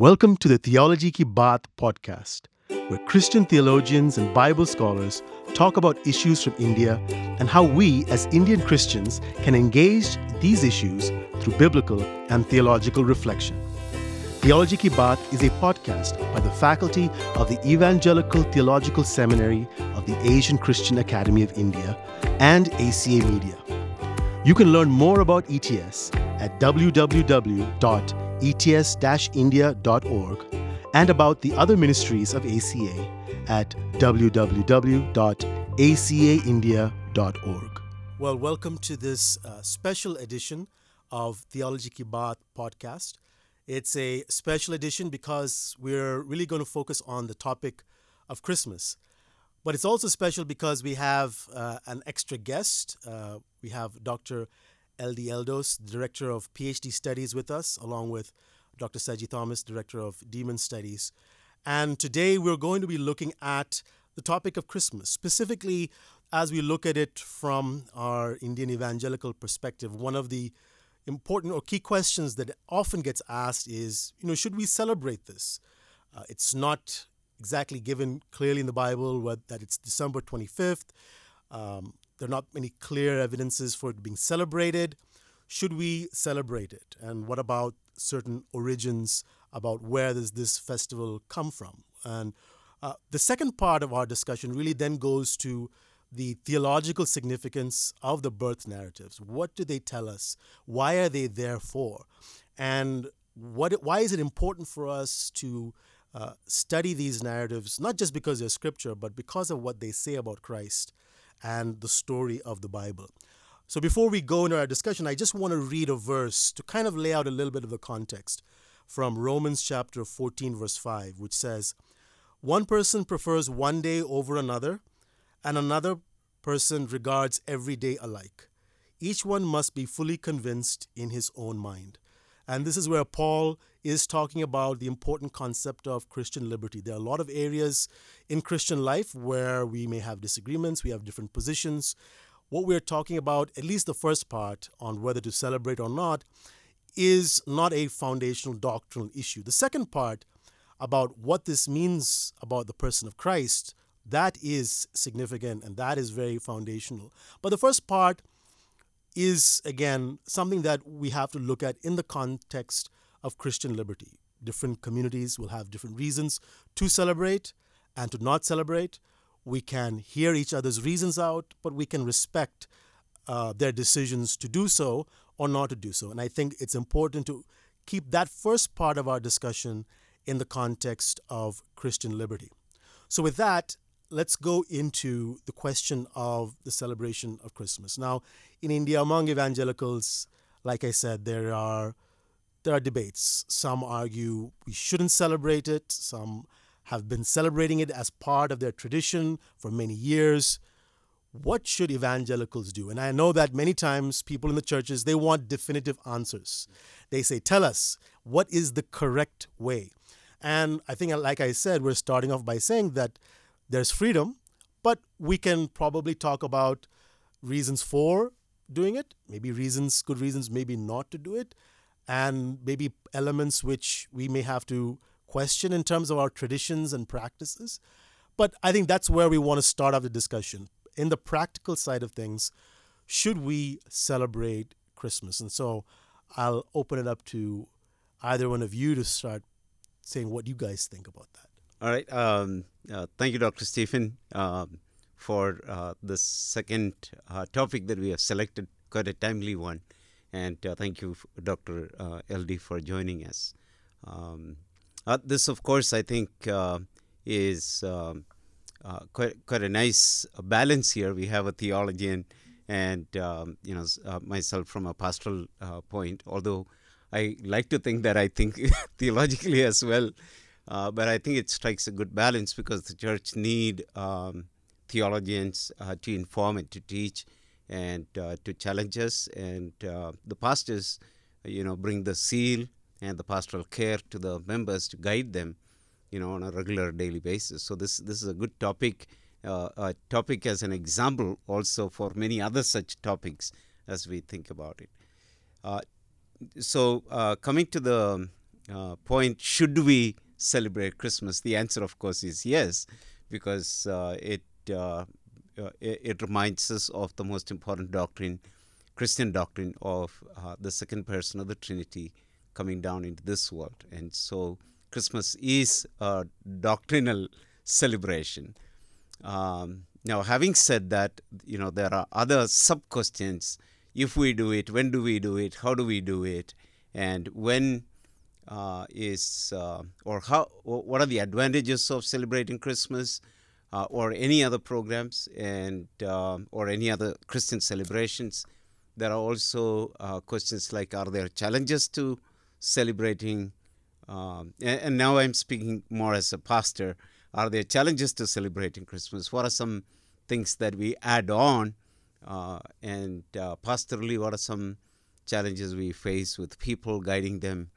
Welcome to the Theology Ki Baat podcast, where Christian theologians and Bible scholars talk about issues from India and how we, as Indian Christians, can engage these issues through biblical and theological reflection. Theology Ki Baat is a podcast by the faculty of the Evangelical Theological Seminary of the Asian Christian Academy of India and ACA Media. You can learn more about ETS at www.ets-india.org and about the other ministries of ACA at www.acaindia.org. Well, welcome to this uh, special edition of Theology Ki Baat podcast. It's a special edition because we're really going to focus on the topic of Christmas. But it's also special because we have uh, an extra guest. Uh, we have Dr. Eldy Eldhose, Director of PhD Studies, with us, along with Dr. Saji Thomas, Director of DMin Studies. And today we're going to be looking at the topic of Christmas, specifically as we look at it from our Indian evangelical perspective. One of the important or key questions that often gets asked is, you know, should we celebrate this? Uh, it's not exactly given clearly in the Bible that it's December 25th. Um, there are not many clear evidences for it being celebrated. Should we celebrate it? And what about certain origins about where does this festival come from? And uh, the second part of our discussion really then goes to the theological significance of the birth narratives. What do they tell us? Why are they there for? And what, why is it important for us to uh, study these narratives, not just because they're scripture, but because of what they say about Christ and the story of the Bible? So before we go into our discussion, I just want to read a verse to kind of lay out a little bit of the context from Romans chapter 14, verse 5, which says, One person prefers one day over another and another person regards every day alike. Each one must be fully convinced in his own mind. And this is where Paul is talking about the important concept of Christian liberty. There are a lot of areas in Christian life where we may have disagreements, we have different positions. What we're talking about, at least the first part on whether to celebrate or not, is not a foundational doctrinal issue. The second part about what this means about the person of Christ that is significant and that is very foundational. But the first part is, again, something that we have to look at in the context of Christian liberty. Different communities will have different reasons to celebrate and to not celebrate. We can hear each other's reasons out, but we can respect uh, their decisions to do so or not to do so. And I think it's important to keep that first part of our discussion in the context of Christian liberty. So, with that, let's go into the question of the celebration of Christmas. Now, in India, among evangelicals, like I said, there are there are debates. Some argue we shouldn't celebrate it. Some have been celebrating it as part of their tradition for many years. What should evangelicals do? And I know that many times people in the churches they want definitive answers. They say, "Tell us what is the correct way." And I think, like I said, we're starting off by saying that there's freedom, but we can probably talk about reasons for doing it, maybe reasons, good reasons, maybe not to do it, and maybe elements which we may have to question in terms of our traditions and practices. But I think that's where we want to start off the discussion. In the practical side of things, should we celebrate Christmas? And so I'll open it up to either one of you to start saying what you guys think about that. All right. Um, uh, thank you, Dr. Stephen, um, for uh, the second uh, topic that we have selected, quite a timely one. And uh, thank you, Dr. Uh, Eldy, for joining us. Um, uh, this, of course, I think is um, quite, quite a nice balance here. We have a theologian and, um, you know, myself from a pastoral point, although I like to think that I think theologically as well. Uh, but I think it strikes a good balance because the church need um, theologians uh, to inform and to teach and uh, to challenge us, and uh, the pastors, you know, bring the seal and the pastoral care to the members to guide them, you know, on a regular daily basis. So this this is a good topic, uh, a topic as an example also for many other such topics as we think about it. Uh, so coming to the point, should we celebrate Christmas? The answer, of course, is yes, because uh, it, uh, uh, it it reminds us of the most important doctrine, Christian doctrine of uh, the second person of the Trinity coming down into this world, and so Christmas is a doctrinal celebration. Um, now, having said that, you know there are other sub questions. If we do it, when do we do it? How do we do it? And when uh, is uh, or how? What are the advantages of celebrating Christmas, uh, or any other programs, and um, or any other Christian celebrations? There are also uh, questions like: Are there challenges to celebrating? Um, and, and now I'm speaking more as a pastor are there challenges to celebrating Christmas? What are some things that we add on? Uh, and uh, pastorally, what are some challenges we face with people guiding them,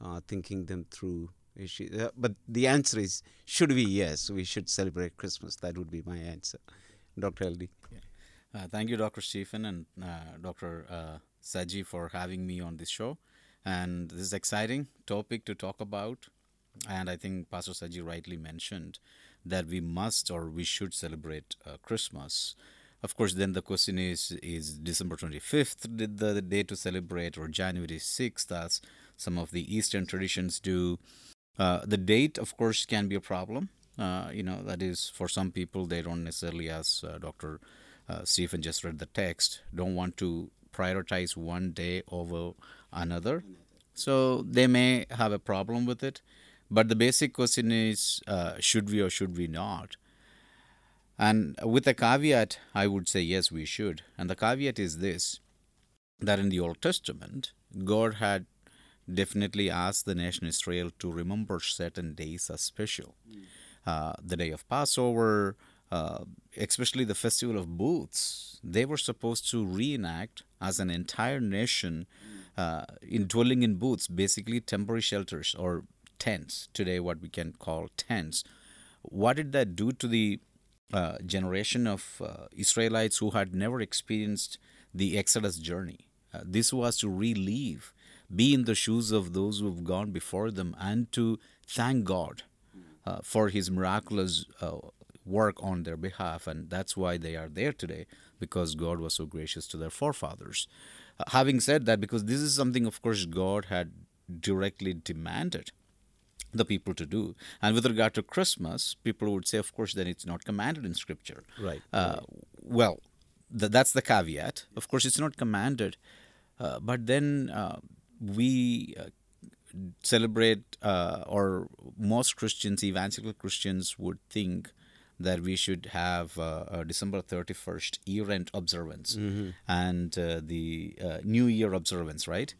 uh, thinking them through issues? Uh, but the answer is should we? Yes, we should celebrate Christmas. That would be my answer. Dr. Eldy. Uh, thank you, Dr. Stephen and uh, Dr. Saji, for having me on this show. And this is exciting topic to talk about and I think Pastor Saji rightly mentioned that we must or we should celebrate uh, Christmas. Of course, then the question is is December 25th the, the day to celebrate or January 6th, as some of the Eastern traditions do? Uh, the date, of course, can be a problem. Uh, you know, that is for some people, they don't necessarily, as uh, Dr. Uh, Stephen just read the text, don't want to prioritize one day over another. So they may have a problem with it. But the basic question is uh, should we or should we not? And with a caveat, I would say yes, we should. And the caveat is this that in the Old Testament, God had definitely ask the nation Israel to remember certain days as special. Uh, the day of Passover, uh, especially the festival of booths, they were supposed to reenact as an entire nation uh, in dwelling in booths, basically temporary shelters or tents today, what we can call tents. What did that do to the uh, generation of uh, Israelites who had never experienced the Exodus journey? Uh, this was to relive, be in the shoes of those who have gone before them, and to thank God uh, for His miraculous uh, work on their behalf. And that's why they are there today, because God was so gracious to their forefathers. Uh, having said that, because this is something, of course, God had directly demanded the people to do. And with regard to Christmas, people would say, of course, then it's not commanded in Scripture. Right. Uh, right. Well, th- that's the caveat. Of course, it's not commanded. Uh, but then uh, we uh, celebrate, uh, or most Christians, evangelical Christians, would think that we should have uh, a December 31st year end observance mm-hmm. and the New Year observance, right?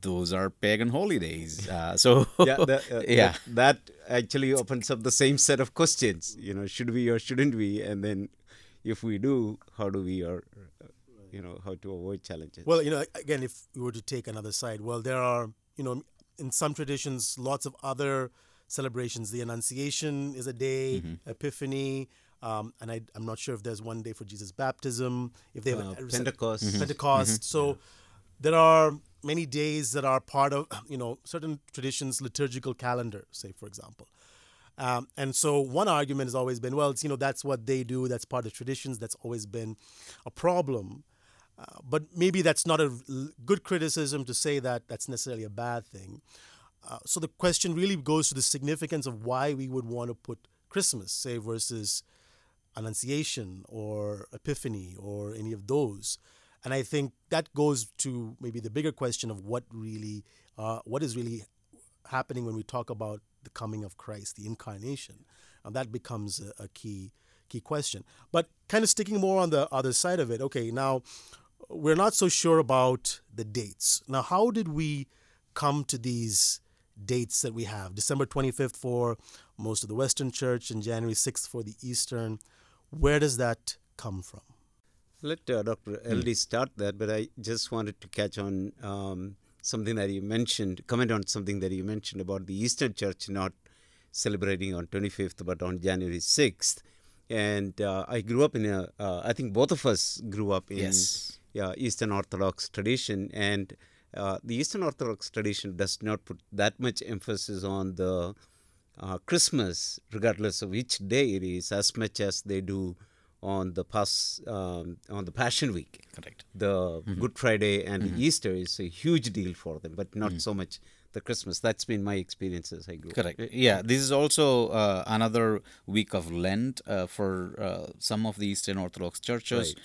those are pagan holidays. Uh, so yeah, that, uh, yeah, that, that, actually opens up the same set of questions. You know, should we or shouldn't we? And then, if we do, how do we or you know how to avoid challenges? Well, you know, again, if we were to take another side, well, there are you know in some traditions lots of other celebrations. The Annunciation is a day, mm-hmm. Epiphany. Um, and I, am not sure if there's one day for Jesus' baptism. If they have uh, Pentecost, mm-hmm. Pentecost. Mm-hmm. So yeah. there are many days that are part of you know certain traditions liturgical calendar say for example um, and so one argument has always been well it's you know that's what they do that's part of traditions that's always been a problem uh, but maybe that's not a good criticism to say that that's necessarily a bad thing uh, so the question really goes to the significance of why we would want to put christmas say versus annunciation or epiphany or any of those and I think that goes to maybe the bigger question of what really, uh, what is really happening when we talk about the coming of Christ, the incarnation, and that becomes a, a key key question. But kind of sticking more on the other side of it. Okay, now we're not so sure about the dates. Now, how did we come to these dates that we have? December 25th for most of the Western Church and January 6th for the Eastern. Where does that come from? Let uh, Dr. Eldy hmm. start that, but I just wanted to catch on um, something that you mentioned, comment on something that you mentioned about the Eastern Church not celebrating on 25th but on January 6th. And uh, I grew up in a, uh, I think both of us grew up in yes. Yeah, Eastern Orthodox tradition. And uh, the Eastern Orthodox tradition does not put that much emphasis on the uh, Christmas, regardless of which day it is, as much as they do on the pas, um, on the Passion Week. Correct. The Good Friday and Easter is a huge deal for them, but not so much the Christmas. That's been my experience as I grew. up. Correct. Yeah, this is also uh, another week of Lent uh, for uh, some of the Eastern Orthodox churches. Right.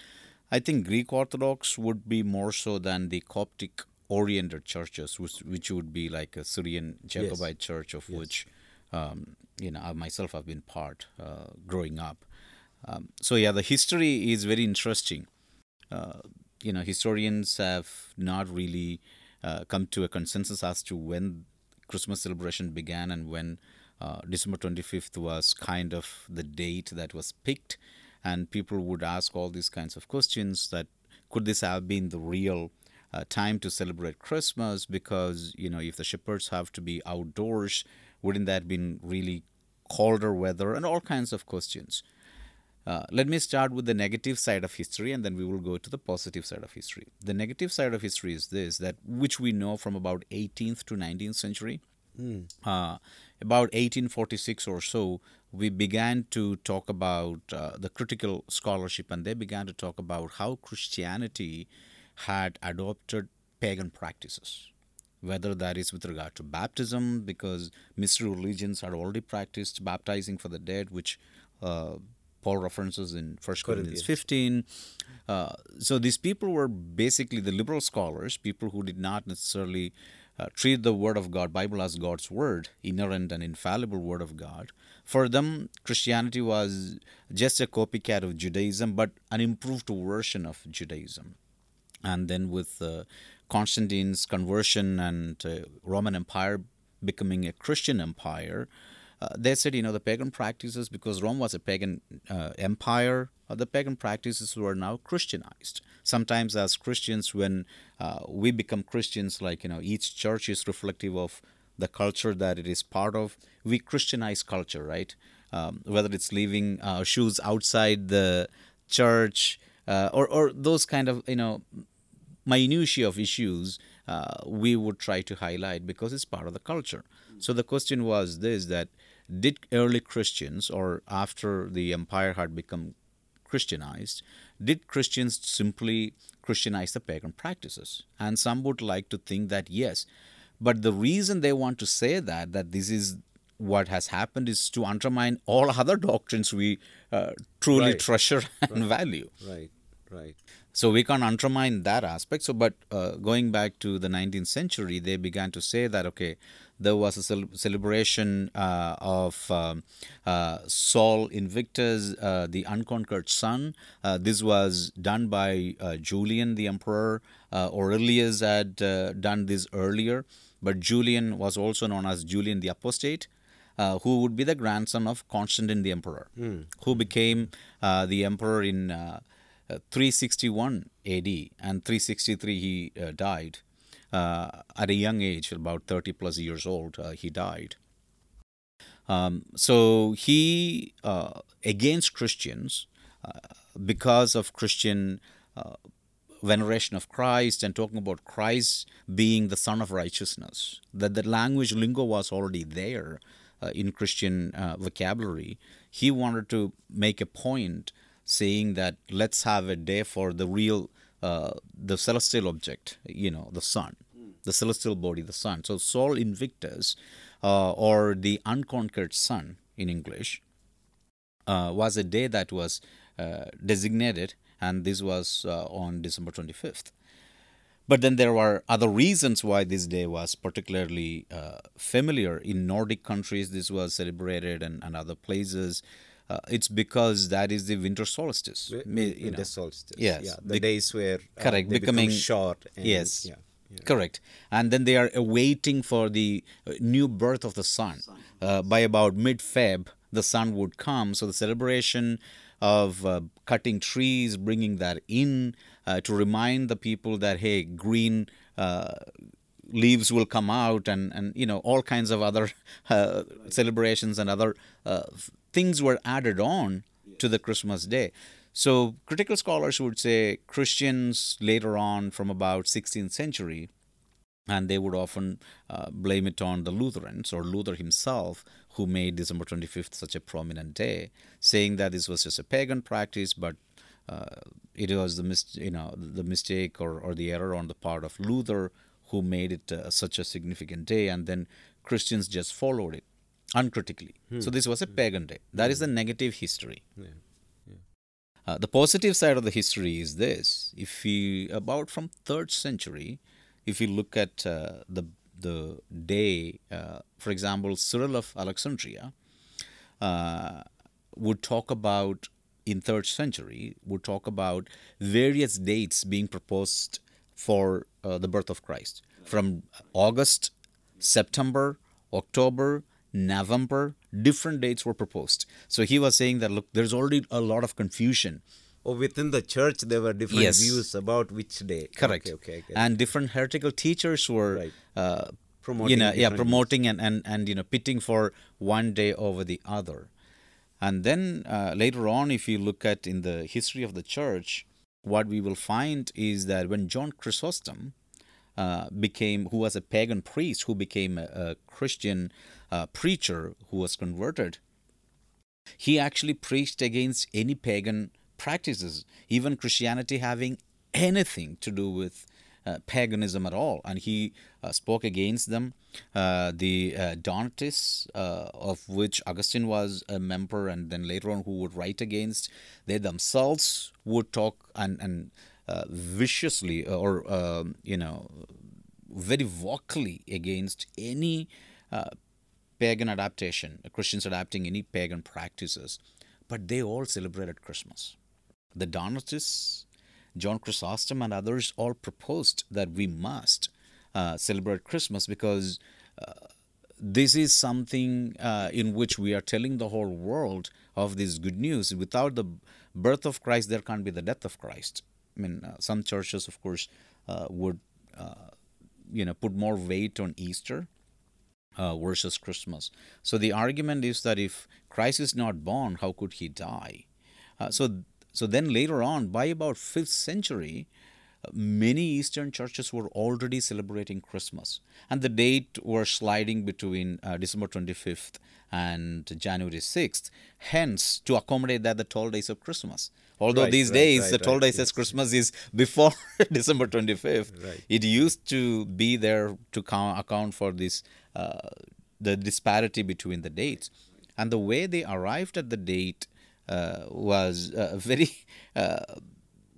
I think Greek Orthodox would be more so than the Coptic oriented churches, which, which would be like a Syrian Jacobite church, of which um, you know I myself have been part uh, growing up. Um, so yeah, the history is very interesting. Uh, you know, historians have not really uh, come to a consensus as to when Christmas celebration began and when uh, December 25th was kind of the date that was picked. And people would ask all these kinds of questions that could this have been the real uh, time to celebrate Christmas? Because, you know, if the shepherds have to be outdoors, wouldn't that been really colder weather and all kinds of questions? Uh, let me start with the negative side of history and then we will go to the positive side of history. The negative side of history is this that which we know from about 18th to 19th century. Uh, about 1846 or so, we began to talk about uh, the critical scholarship and they began to talk about how Christianity had adopted pagan practices whether that is with regard to baptism, because mystery religions had already practiced baptizing for the dead, which uh, Paul references in 1 Corinthians 15. Uh, so these people were basically the liberal scholars, people who did not necessarily uh, treat the Word of God, Bible as God's Word, inerrant and infallible Word of God. For them, Christianity was just a copycat of Judaism, but an improved version of Judaism and then with uh, Constantine's conversion and uh, Roman Empire becoming a Christian empire, uh, they said, you know, the pagan practices, because Rome was a pagan uh, empire, uh, the pagan practices were now Christianized. Sometimes, as Christians, when uh, we become Christians, like, you know, each church is reflective of the culture that it is part of, we Christianize culture, right? Um, whether it's leaving uh, shoes outside the church uh, or, or those kind of, you know, minutiae of issues uh, we would try to highlight because it's part of the culture. So the question was this that did early Christians or after the empire had become Christianized, did Christians simply Christianize the pagan practices? And some would like to think that yes. But the reason they want to say that, that this is what has happened is to undermine all other doctrines we uh, truly Right. treasure and value. Right, right. So we can't undermine that aspect. So, but uh, going back to the 19th century, they began to say that okay, there was a cel- celebration uh, of um, uh, Sol Invictus, uh, the unconquered sun. Uh, this was done by uh, Julian, the emperor. Uh, Aurelius had uh, done this earlier, but Julian was also known as Julian the Apostate. Uh, who would be the grandson of Constantine the emperor, who became uh, the emperor in uh, uh, 361 AD and 363 he uh, died at a young age, about 30 plus years old. Uh, he died. Um, so he uh, against Christians uh, because of Christian uh, veneration of Christ and talking about Christ being the Sun of Righteousness. That the language lingo was already there uh, in Christian uh, vocabulary. He wanted to make a point saying that let's have a day for the real, uh, the celestial object, you know, the sun, the celestial body, the sun. So Sol Invictus, uh, or the unconquered sun in English, uh, was a day that was uh, designated, and this was uh, on December 25th. But then there were other reasons why this day was particularly uh, familiar. In Nordic countries, this was celebrated, and, and other places. Uh, it's because that is the winter solstice. You winter know. solstice. Yes. Yeah, the days were uh, correct, becoming- short. And, yes. Yeah. Yeah. Correct. And then they are awaiting for the uh, new birth of the sun. Uh, by about mid Feb, the sun would come. So the celebration of uh, cutting trees, bringing that in uh, to remind the people that, hey, green. Uh, leaves will come out and, and you know all kinds of other uh, celebrations and other uh, things were added on to the christmas day so critical scholars would say christians later on from about 16th century and they would often uh, blame it on the Lutherans or Luther himself, who made December 25th such a prominent day, saying that this was just a pagan practice, but uh, it was the mis- you know the mistake or, or the error on the part of Luther who made it uh, such a significant day, and then Christians just followed it uncritically. So this was a pagan day. That is the negative history. Yeah. Uh, the positive side of the history is this: if we about from third century, if we look at uh, the the day, uh, for example, Cyril of Alexandria uh, would talk about in third century would talk about various dates being proposed for uh, the birth of Christ. From August, September, October, November. Different dates were proposed. So he was saying that look, there's already a lot of confusion Or within the church, there were different Yes. views about which day. Correct. Okay, okay. And different heretical teachers were Right. uh, Promoting you know yeah promoting and, and and you know pitting for one day over the other and then uh, later on if you look at in the history of the church what we will find is that when john chrysostom uh, became who was a pagan priest who became a, a christian uh, preacher who was converted he actually preached against any pagan practices, even Christianity having anything to do with uh, paganism at all. And he uh, spoke against them. Uh, the uh, Donatists, uh, of which Augustine was a member, and then later on who would write against, they themselves would talk and, and uh, viciously or, um, you know, very vocally against any uh, pagan adaptation, Christians adapting any pagan practices, but they all celebrated Christmas. The Donatists, John Chrysostom, and others all proposed that we must uh, celebrate Christmas because uh, this is something uh, in which we are telling the whole world of this good news. Without the birth of Christ, there can't be the death of Christ. I mean, uh, some churches, of course, uh, would uh, you know put more weight on Easter uh, versus Christmas. So the argument is that if Christ is not born, how could he die? Uh, so so then later on, by about fifth century, uh, many Eastern churches were already celebrating Christmas, and the date were sliding between uh, December twenty fifth and January sixth. Hence, to accommodate that, the twelve days of Christmas. Although Right, these right, days right, the twelve right, days yes. of Christmas is before December twenty fifth. Right. It used to be there to count, account for this uh, the disparity between the dates, and the way they arrived at the date uh, was uh, very uh,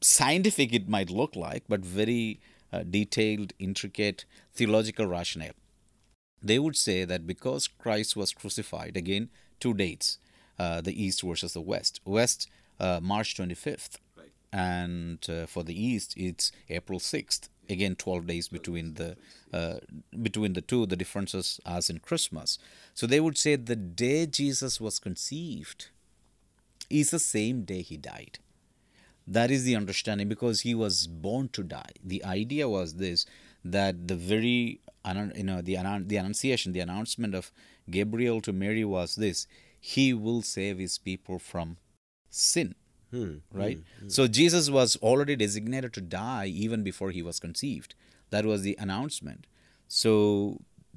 scientific. It might look like, but very uh, detailed, intricate theological rationale. They would say that because Christ was crucified, again, two dates, uh, the East versus the West. West, uh, March 25th, and uh, for the East, it's April 6th. Again, 12 days between the uh, between the two, the differences as in Christmas. So they would say the day Jesus was conceived is the same day he died. That is the understanding because he was born to die. The idea was this that the very you know the the annunciation, the announcement of Gabriel to Mary was this: He will save his people from sin. Hmm. Right. So Jesus was already designated to die even before he was conceived. That was the announcement. So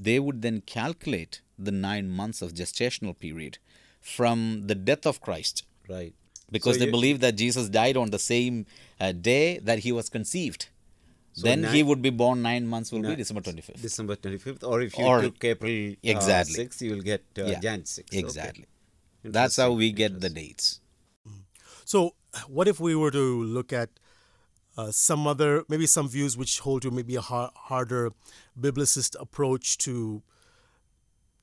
they would then calculate the nine months of gestational period from the death of Christ Right. because So they you- believe that Jesus died on the same uh, day that he was conceived. So then he would be born nine months will be December 25th. December 25th. Or if you Or- took April uh, Exactly. 6th, you will get uh, Yeah, Jan 6th. Okay. Exactly. That's how we get the dates. So, what if we were to look at uh, some other, maybe some views which hold to maybe a har- harder biblicist approach to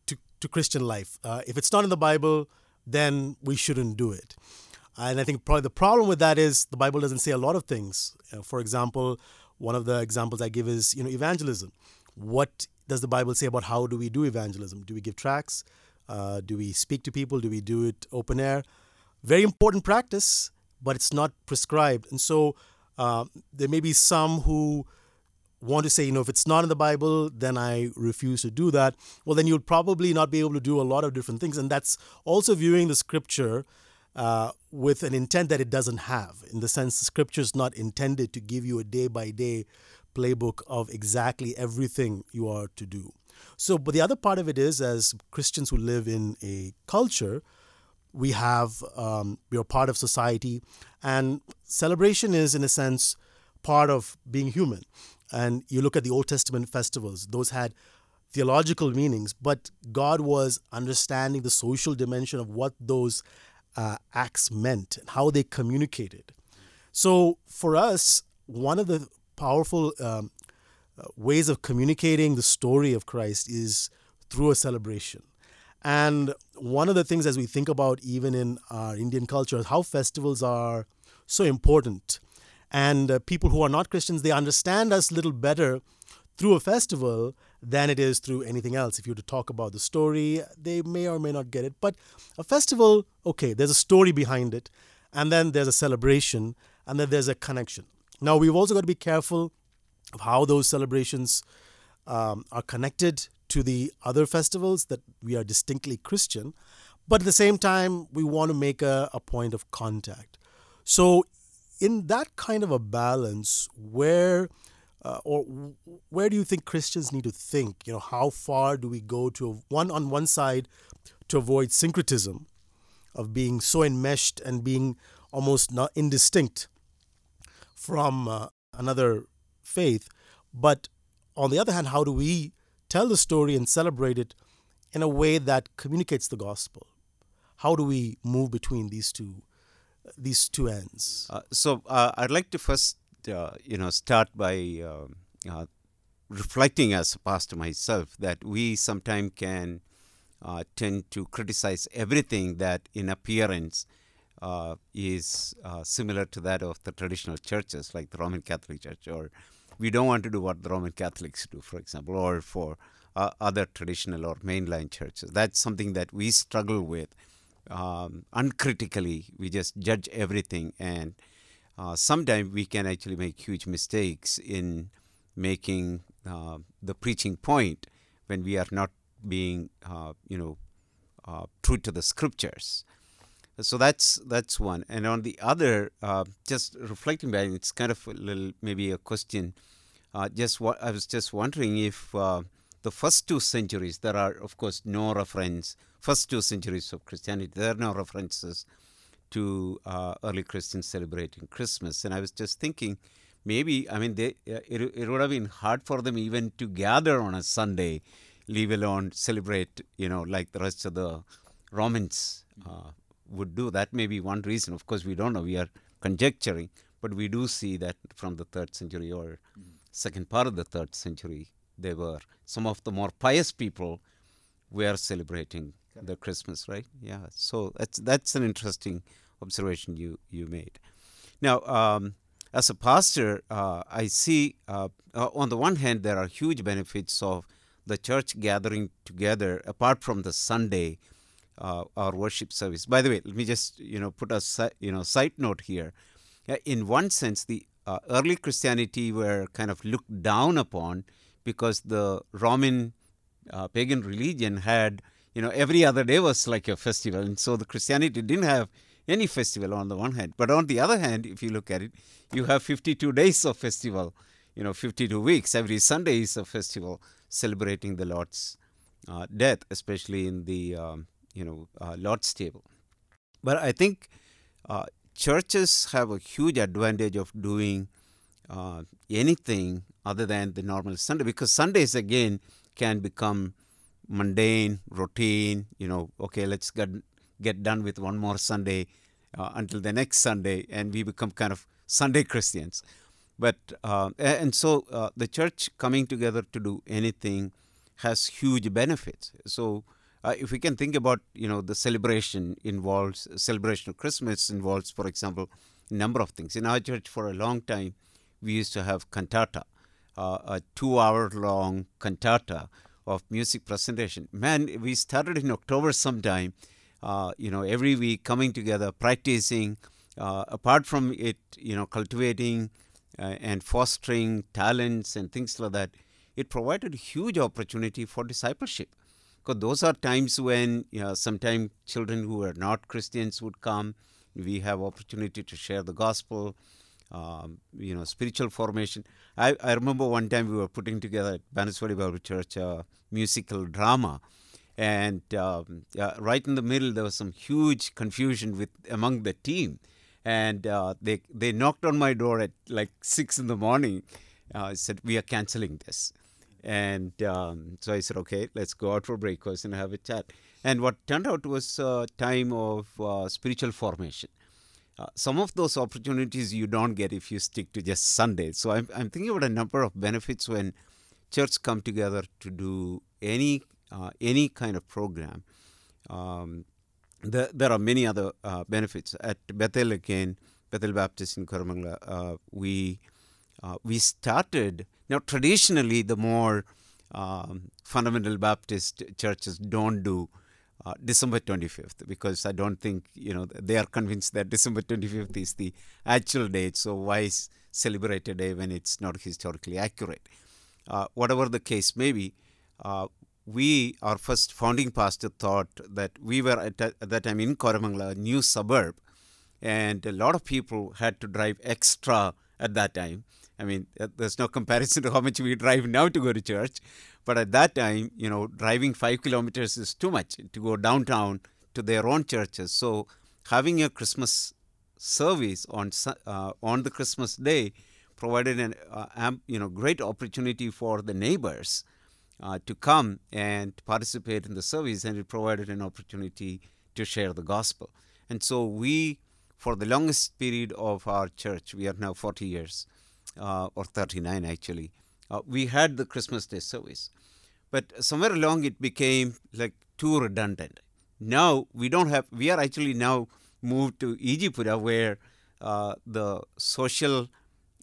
to, to Christian life? Uh, if it's not in the Bible, then we shouldn't do it. And I think probably the problem with that is the Bible doesn't say a lot of things. Uh, for example, one of the examples I give is you know evangelism. What does the Bible say about how do we do evangelism? Do we give tracts? Uh, do we speak to people? Do we do it open air? Very important practice, but it's not prescribed. And so uh, there may be some who want to say, you know, if it's not in the Bible, then I refuse to do that. Well, then you'll probably not be able to do a lot of different things. And that's also viewing the scripture uh, with an intent that it doesn't have. In the sense, the scripture is not intended to give you a day by day playbook of exactly everything you are to do. So, but the other part of it is, as Christians who live in a culture, we have um, we are part of society, and celebration is, in a sense, part of being human. And you look at the Old Testament festivals; those had theological meanings, but God was understanding the social dimension of what those uh, acts meant and how they communicated. So, for us, one of the powerful um, uh, ways of communicating the story of Christ is through a celebration. And one of the things, as we think about even in our Indian culture, is how festivals are so important. And uh, people who are not Christians, they understand us little better through a festival than it is through anything else. If you were to talk about the story, they may or may not get it. But a festival, okay, there's a story behind it, and then there's a celebration, and then there's a connection. Now, we've also got to be careful of how those celebrations um, are connected to the other festivals that we are distinctly Christian, but at the same time, we want to make a, a point of contact. So, in that kind of a balance, where uh, or where do you think Christians need to think? You know, how far do we go to one on one side to avoid syncretism of being so enmeshed and being almost not indistinct from uh, another faith, but on the other hand, how do we tell the story and celebrate it in a way that communicates the gospel? How do we move between these two these two ends? Uh, so uh, I'd like to first, uh, you know, start by um, uh, reflecting as a pastor myself that we sometimes can uh, tend to criticize everything that in appearance uh, is similar to that of the traditional churches like the Roman Catholic Church or we don't want to do what the Roman Catholics do, for example, or for uh, other traditional or mainline churches. That's something that we struggle with um, uncritically. We just judge everything, and uh, sometimes we can actually make huge mistakes in making uh, the preaching point when we are not being, uh, you know, uh, true to the scriptures. So that's that's one. And on the other, uh, just reflecting back, it's kind of a little maybe a question. Uh, just what I was just wondering if uh, the first two centuries, there are of course no reference. First two centuries of Christianity, there are no references to uh, early Christians celebrating Christmas. And I was just thinking, maybe I mean they, uh, it, it would have been hard for them even to gather on a Sunday, leave alone celebrate. You know, like the rest of the Romans uh, would do. That may be one reason. Of course, we don't know. We are conjecturing, but we do see that from the third century or mm. second part of the third century, they were some of the more pious people were celebrating okay. the Christmas, right? Yeah. So that's that's an interesting observation you you made. Now, um, as a pastor, uh, I see uh, uh, on the one hand there are huge benefits of the church gathering together apart from the Sunday uh, our worship service. By the way, let me just you know put a you know side note here. In one sense, the uh, early Christianity were kind of looked down upon because the Roman uh, pagan religion had you know every other day was like a festival, and so the Christianity didn't have any festival on the one hand. But on the other hand, if you look at it, you have 52 days of festival. You know, 52 weeks. Every Sunday is a festival celebrating the Lord's uh, death, especially in the um, you know uh, Lord's table. But I think uh, churches have a huge advantage of doing uh, anything other than the normal Sunday because Sundays again can become mundane, routine. You know, okay, let's get get done with one more Sunday uh, until the next Sunday, and we become kind of Sunday Christians. But uh, and so uh, the church coming together to do anything has huge benefits. So uh, if we can think about you know the celebration involves celebration of christmas involves for example a number of things. In our church for a long time we used to have cantata uh, a two hour long cantata of music presentation. Man we started in october sometime uh, you know every week coming together practicing uh, apart from it you know cultivating uh, and fostering talents and things like that it provided huge opportunity for discipleship because those are times when you know, sometimes children who are not Christians would come. We have opportunity to share the gospel. um, you know, spiritual formation. I, I remember one time we were putting together at Banaswadi Bible Church a musical drama, and um, right in the middle there was some huge confusion with among the team, and uh, they they knocked on my door at like six in the morning. Uh, said we are canceling this, and um, so I said okay, let's go out for breakfast and have a chat. And what turned out was a time of uh, spiritual formation. Uh, some of those opportunities you don't get if you stick to just Sunday. So I'm, I'm thinking about a number of benefits when church come together to do any uh, any kind of program. Um, the, there are many other uh, benefits at Bethel again, Bethel Baptist in Koramangala. Uh, we uh, we started now traditionally the more um, fundamental Baptist churches don't do uh, December 25th because I don't think you know they are convinced that December 25th is the actual date. So why celebrate a day when it's not historically accurate? Uh, whatever the case may be, uh, we our first founding pastor thought that we were at, at that time in Koramangala, a new suburb, and a lot of people had to drive extra at that time. I mean, uh, there's no comparison to how much we drive now to go to church. But at that time, you know, driving five kilometers is too much to go downtown to their own churches. So having a Christmas service on uh, on the Christmas day provided an uh, you know great opportunity for the neighbors uh, to come and participate in the service, and it provided an opportunity to share the gospel. And so we, for the longest period of our church, we are now 40 years, uh, or 39 actually, uh, we had the Christmas Day service. But somewhere along it became like too redundant. Now we don't have, we are actually now moved to Ejipura where uh, the social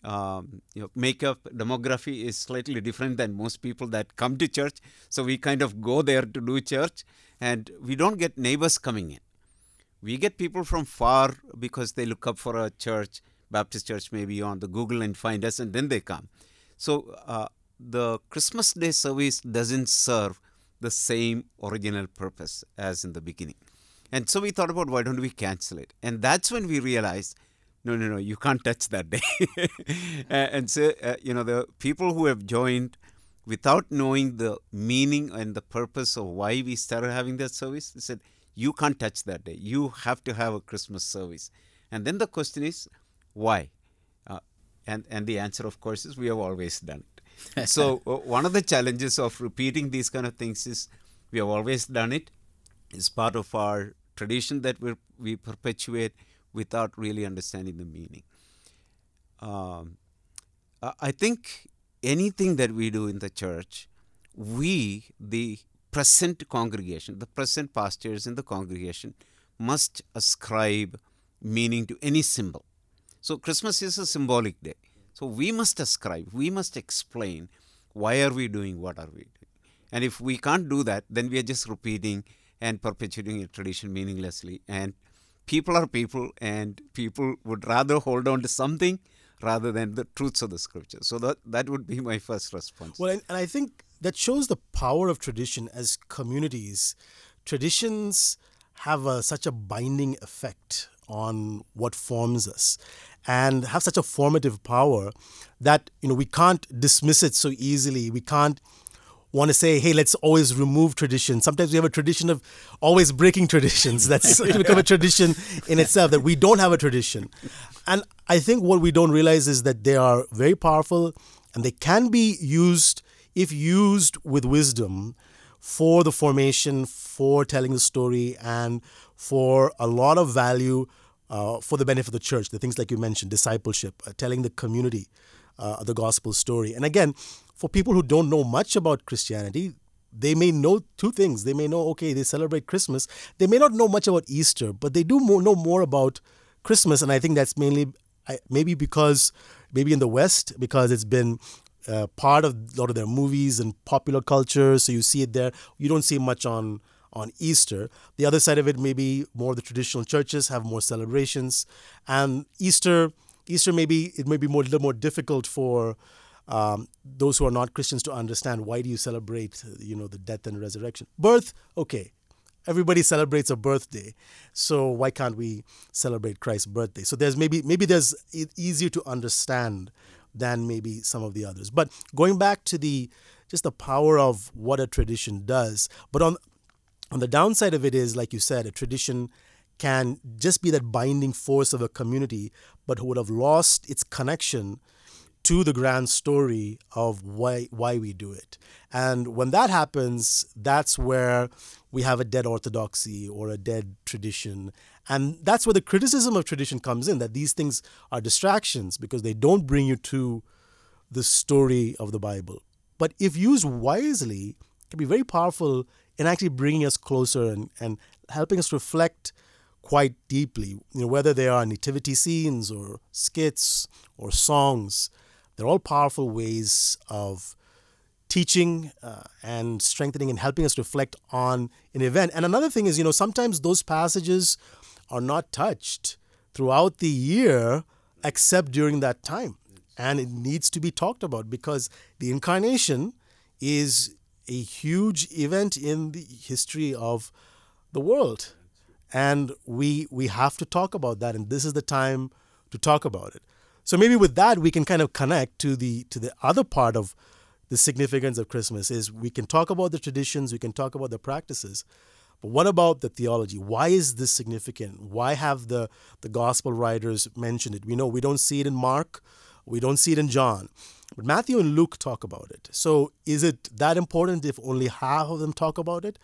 um, you know, makeup demography is slightly different than most people that come to church. So we kind of go there to do church and we don't get neighbors coming in. We get people from far because they look up for a church, Baptist church maybe on the Google and find us and then they come. So uh, the Christmas Day service doesn't serve the same original purpose as in the beginning. And so we thought about why don't we cancel it? And that's when we realized no, no, no, you can't touch that day. and so, uh, you know, the people who have joined without knowing the meaning and the purpose of why we started having that service, they said, you can't touch that day. You have to have a Christmas service. And then the question is, why? Uh, and, and the answer, of course, is we have always done it. so uh, one of the challenges of repeating these kind of things is we have always done it. It's part of our tradition that we we perpetuate without really understanding the meaning. Um, I think anything that we do in the church, we, the present congregation, the present pastors in the congregation, must ascribe meaning to any symbol. So Christmas is a symbolic day. So we must ascribe, we must explain why are we doing what are we doing. And if we can't do that, then we are just repeating and perpetuating a tradition meaninglessly. And people are people and people would rather hold on to something rather than the truths of the scripture. So that that would be my first response. Well, and, I think that shows the power of tradition as communities. Traditions have a, such a binding effect on what forms us and have such a formative power that you know we can't dismiss it so easily we can't want to say, hey, let's always remove tradition. Sometimes we have a tradition of always breaking traditions. That's become a tradition in itself that we don't have a tradition. And I think what we don't realize is that they are very powerful and they can be used, if used with wisdom, for the formation, for telling the story, and for a lot of value uh, for the benefit of the church. The things like you mentioned, discipleship, uh, telling the community uh, the gospel story. And again, for people who don't know much about Christianity, they may know two things. They may know, okay, they celebrate Christmas. They may not know much about Easter, but they do know more about Christmas. And I think that's mainly maybe because, maybe in the West, because it's been uh, part of a lot of their movies and popular culture. So you see it there. You don't see much on on Easter. The other side of it, maybe more the traditional churches have more celebrations, and Easter Easter maybe it may be more a little more difficult for um, those who are not Christians to understand why do you celebrate, you know, the death and resurrection. Birth, okay, everybody celebrates a birthday, so why can't we celebrate Christ's birthday? So there's maybe maybe there's easier to understand than maybe some of the others. But going back to the just the power of what a tradition does, but on on the downside of it is, like you said, a tradition can just be that binding force of a community, but who would have lost its connection to the grand story of why why we do it. And when that happens, that's where we have a dead orthodoxy or a dead tradition. And that's where the criticism of tradition comes in that these things are distractions because they don't bring you to the story of the Bible. But if used wisely, can be very powerful in actually bringing us closer and, and helping us reflect quite deeply. You know, whether they are nativity scenes or skits or songs, they're all powerful ways of teaching uh, and strengthening and helping us reflect on an event. And another thing is, you know, sometimes those passages are not touched throughout the year except during that time. And it needs to be talked about because the incarnation is a huge event in the history of the world. And we we have to talk about that and this is the time to talk about it. So maybe with that we can kind of connect to the to the other part of the significance of Christmas is we can talk about the traditions, we can talk about the practices, but what about the theology? Why is this significant? Why have the, the gospel writers mentioned it? We know we don't see it in Mark, we don't see it in John, but Matthew and Luke talk about it. So is it that important if only half of them talk about it?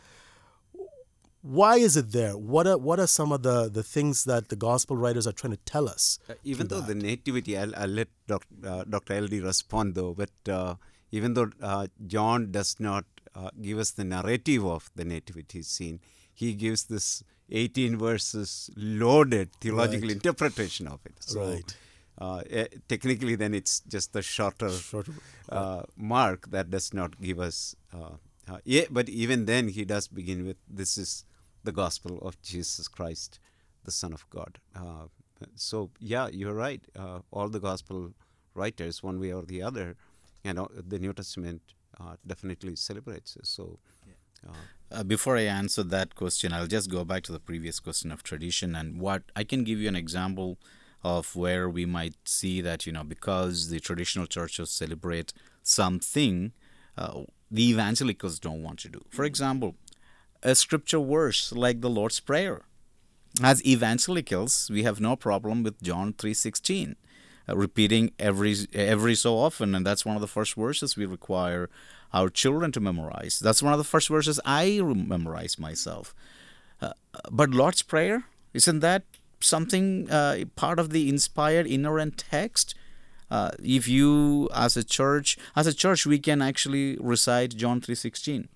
Why is it there? What are what are some of the, the things that the gospel writers are trying to tell us? Uh, even though that? the nativity, I'll, I'll let Doc, uh, Dr. Eldy respond though, but uh, even though uh, John does not uh, give us the narrative of the nativity scene, he gives this 18 verses loaded theological Right. interpretation of it. So, Right. Uh, eh, technically, then it's just the shorter, Shorter, uh, mark that does not give us. Uh, uh, yeah, but even then, he does begin with this is the gospel of Jesus Christ, the Son of God. Uh, so, yeah, you're right. Uh, all the gospel writers, one way or the other, and know the New Testament uh, definitely celebrates it. So, uh, Uh, before I answer that question, I'll just go back to the previous question of tradition and what I can give you an example of where we might see that, you know, because the traditional churches celebrate something, uh, the evangelicals don't want to do. For example, a scripture verse like the Lord's Prayer. As evangelicals, we have no problem with John 3:16 uh, repeating every every so often and that's one of the first verses we require our children to memorize. That's one of the first verses I memorize myself. Uh, but Lord's Prayer, isn't that something uh, part of the inspired inerrant text? Uh, if you as a church as a church we can actually recite John 3:16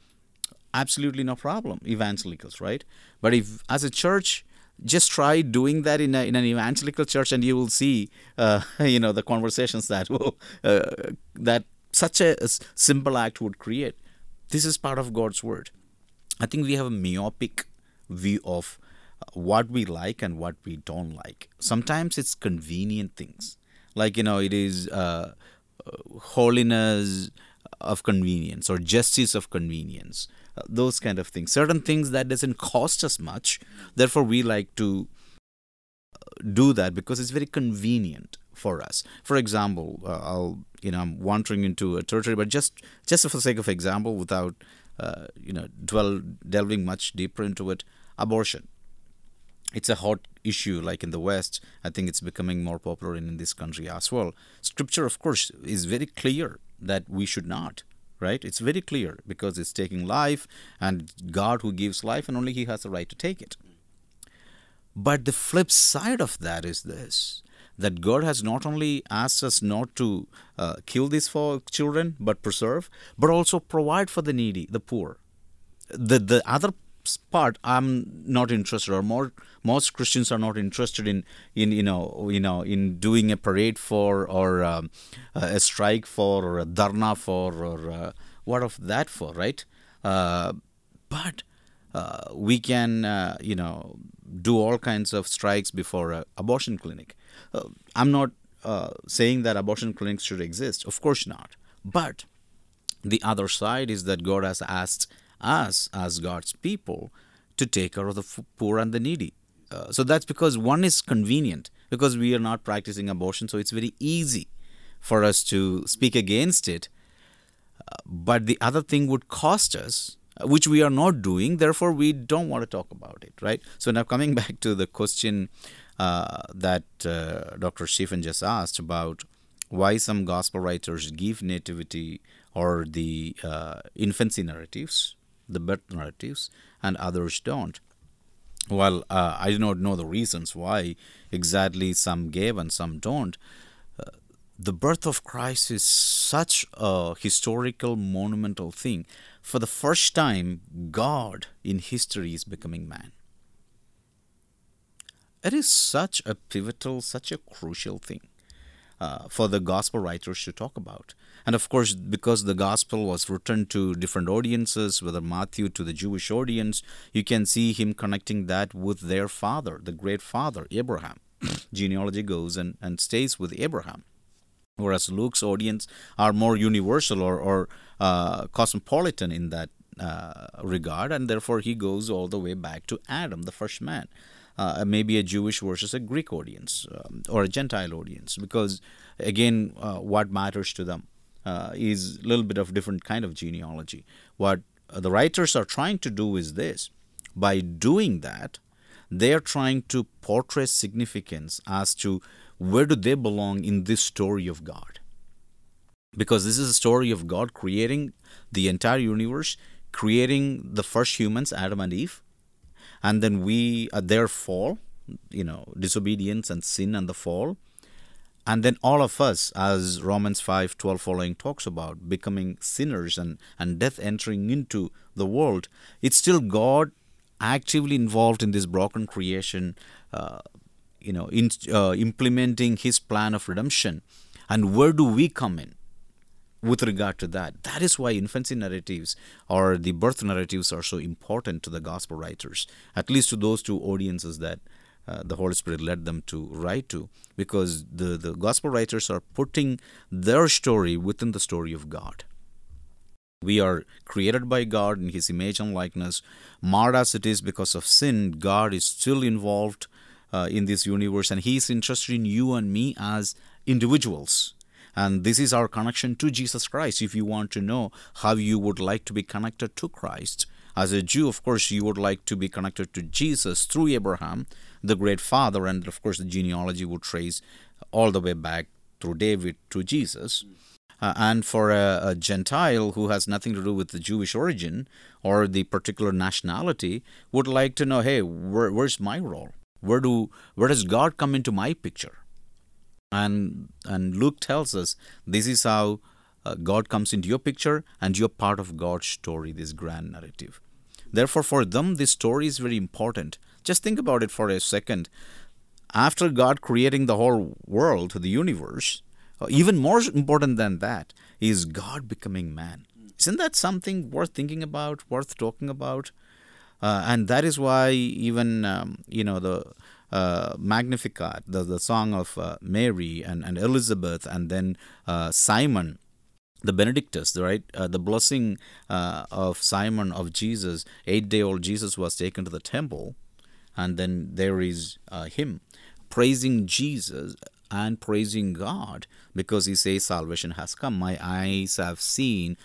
absolutely no problem evangelicals right? But if as a church just try doing that in, a, in an evangelical church and you will see uh, you know the conversations that will uh, that such a simple act would create. This is part of god's word. I think we have a myopic view of what we like and what we don't like. Sometimes it's convenient things. Like you know it is uh, uh, holiness of convenience or justice of convenience uh, those kind of things. Certain things that doesn't cost us much therefore we like to uh, do that because it's very convenient for us. For example uh, i'll you know i'm wandering into a territory but just just for sake of example without you know dwell delving much deeper into it abortion it's a hot issue like in the west. I think it's becoming more popular in, this country as well. Scripture of course is very clear that we should not right? It's very clear because it's taking life and god who gives life and only he has the right to take it. But the flip side of that is this that God has not only asked us not to uh, kill these four children, but preserve, but also provide for the needy, the poor. The the other part I'm not interested, or more most Christians are not interested in in you know you know in doing a parade for or um, a strike for or a dharna for or uh, what of that for, right? Uh, but uh, we can uh, you know do all kinds of strikes before a abortion clinic uh, i'm not uh, saying that abortion clinics should exist of course not but the other side is that god has asked us as god's people to take care of the poor and the needy. Uh, so that's because one is convenient because we are not practicing abortion, so it's very easy for us to speak against it. Uh, but the other thing would cost us, uh, which we are not doing. Therefore, we don't want to talk about it, right? So now coming back to the question uh, that Dr. Stephen just asked about why some gospel writers give nativity or the infancy narratives, the birth narratives, and others don't. Well, uh, I do not know the reasons why exactly some gave and some don't. Uh, the birth of Christ is such a historical, monumental thing. For the first time, God in history is becoming man. It is such a pivotal, such a crucial thing uh, for the gospel writers to talk about. And of course, because the gospel was written to different audiences, whether Matthew to the Jewish audience, you can see him connecting that with their father, the great father, Abraham. Genealogy goes and, and stays with Abraham. Whereas Luke's audience are more universal or, or uh, cosmopolitan in that uh, regard, and therefore he goes all the way back to Adam, the first man uh, maybe a Jewish versus a Greek audience um, or a Gentile audience, because again, uh, what matters to them uh, is a little bit of different kind of genealogy. What the writers are trying to do is this: by doing that, they are trying to portray significance as to where do they belong in this story of God. Because this is a story of God creating the entire universe, creating the first humans, Adam and Eve, and then we uh, their fall you know disobedience and sin and the fall and then all of us as romans 5 12 following talks about becoming sinners and and death entering into the world it's still god actively involved in this broken creation uh, you know in, uh, implementing his plan of redemption and where do we come in with regard to that. That is why infancy narratives or the birth narratives are so important to the gospel writers, at least to those two audiences that uh, the Holy Spirit led them to write to, because the, the gospel writers are putting their story within the story of God. We are created by God in His image and likeness. Marred as it is because of sin, God is still involved uh, in this universe and He is interested in you and me as individuals and this is our connection to Jesus Christ. If you want to know how you would like to be connected to Christ, as a Jew, of course, you would like to be connected to Jesus through Abraham, the great father, and of course, the genealogy would trace all the way back through David to Jesus. Uh, and for a, a, Gentile who has nothing to do with the Jewish origin or the particular nationality, would like to know, hey, where, where's my role? Where do where does God come into my picture? and and luke tells us this is how uh, god comes into your picture and you're part of god's story this grand narrative therefore for them this story is very important just think about it for a second after god creating the whole world the universe uh, even more important than that is god becoming man isn't that something worth thinking about worth talking about uh, and that is why even um, you know the uh, Magnificat, the, the song of uh, Mary and, and Elizabeth, and then uh, Simon, the Benedictus, right? Uh, the blessing of Simon of Jesus. Eight day old Jesus was taken to the temple, and then there is uh, him praising Jesus and praising God because he says salvation has come. My eyes have seen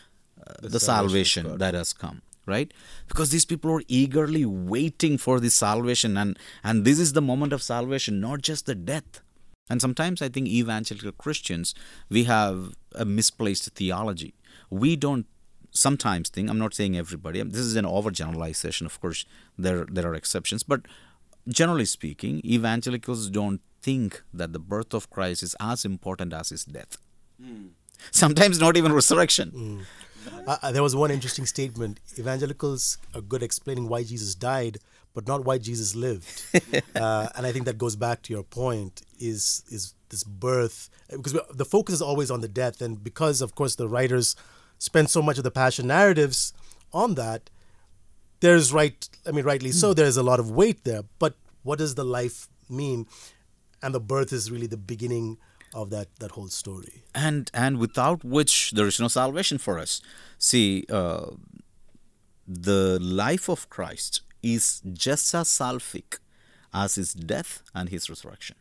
the, the, salvation, salvation that has come right? Because these people are eagerly waiting for the salvation and and this is the moment of salvation not just the death. And sometimes i think evangelical christians we have a misplaced theology. We don't sometimes think i'm not saying everybody this is an overgeneralization of course there there are exceptions but generally speaking evangelicals don't think that the birth of christ is as important as his death mm. sometimes not even resurrection mm. Uh, there was one interesting statement. Evangelicals are good explaining why Jesus died, but not why Jesus lived. uh, and I think that goes back to your point: is is this birth? Because the focus is always on the death, and because of course the writers spend so much of the passion narratives on that, there's right. I mean, rightly so. Hmm. There's a lot of weight there. But what does the life mean? And the birth is really the beginning of that that whole story and and without which there is no salvation for us see uh, the life of christ is just as salvific as his death and his resurrection.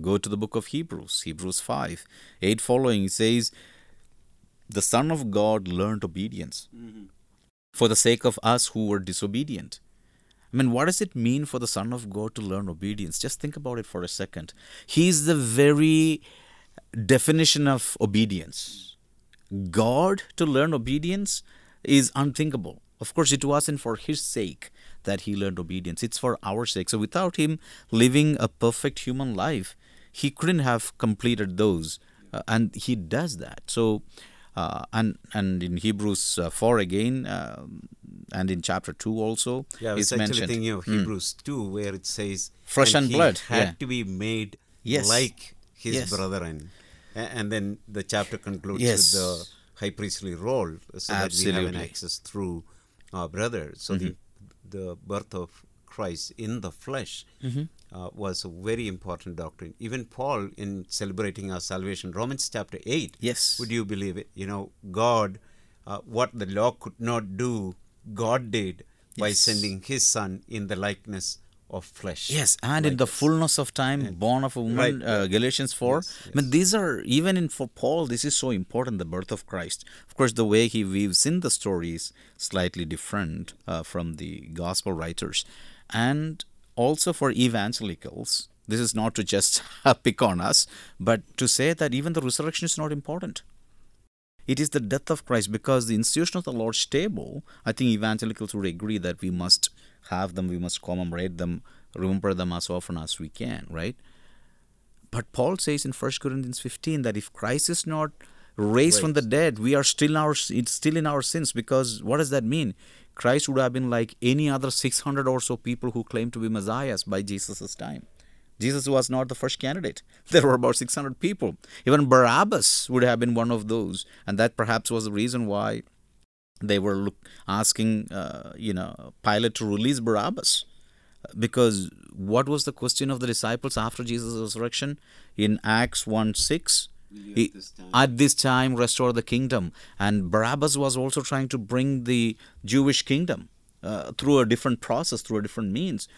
Go to the book of Hebrews, Hebrews 5, 8 following, it says, The Son of God learned obedience for the sake of us who were disobedient. I mean, what does it mean for the Son of God to learn obedience? Just think about it for a second. He is the very definition of obedience. God to learn obedience is unthinkable. Of course, it wasn't for His sake that He learned obedience, it's for our sake. So, without Him living a perfect human life, He couldn't have completed those. Uh, and He does that. So, uh, and and in Hebrews uh, 4 again, um, and in chapter 2 also, Yeah, I was actually mentioned. thinking of Hmm. Hebrews 2, where it says, Flesh and he blood, had yeah. to be made Yes. like his Yes. brethren. And then the chapter concludes Yes. with the high priestly role, so that we have an Mm-hmm. access through our brother. So the, the birth of Christ in the flesh Mm-hmm. uh, was a very important doctrine. Even Paul, in celebrating our salvation, Romans chapter 8, Yes. would you believe it? You know, God, uh, what the law could not do, God did by sending His Son in the likeness of flesh. Yes, and in the fullness of time, born of a woman, Right, uh, Galatians 4. Yes, I mean, these are, even in for Paul, this is so important, the birth of Christ. Of course, the way he weaves in the story is slightly different uh, from the gospel writers. And also for evangelicals, this is not to just pick on us, but to say that even the resurrection is not important. It is the death of Christ because the institution of the Lord's table, I think evangelicals would agree that we must have them, we must commemorate them, remember them as often as we can, right? But Paul says in 1 Corinthians 15 that if Christ is not raised from the dead, we are still in our it's still in our sins because what does that mean? Christ would have been like any other 600 or so people who claimed to be messiahs by Jesus' time. Jesus was not the first candidate. There were about 600 people. Even Barabbas would have been one of those. And that perhaps was the reason why they were look, asking, uh, you know, Pilate to release Barabbas. Because what was the question of the disciples after Jesus' resurrection? In Acts 1 6, at this, at this time restore the kingdom. And barabbas was also trying to bring the jewish kingdom uh, through a different process through a different means.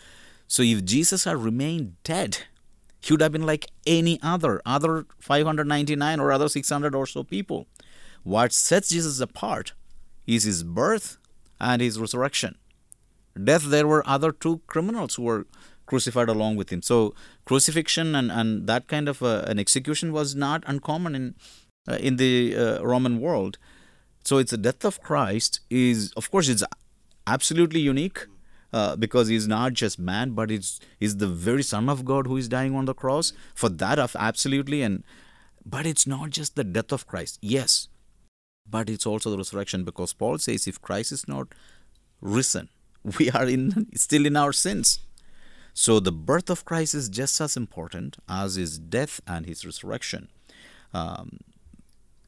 So if jesus had remained dead he would have been like any other other 599 or other 600 or so people. What sets jesus apart is his birth and his resurrection. Death there were other two criminals who were crucified along with him. So crucifixion and, and that kind of uh, an execution was not uncommon in uh, in the uh, roman world. So it's the death of christ is of course it's absolutely unique uh, because he's not just man but it's he's the very son of god who is dying on the cross for that of absolutely and but it's not just the death of christ yes but it's also the resurrection because paul says if christ is not risen we are in still in our sins so the birth of christ is just as important as his death and his resurrection um,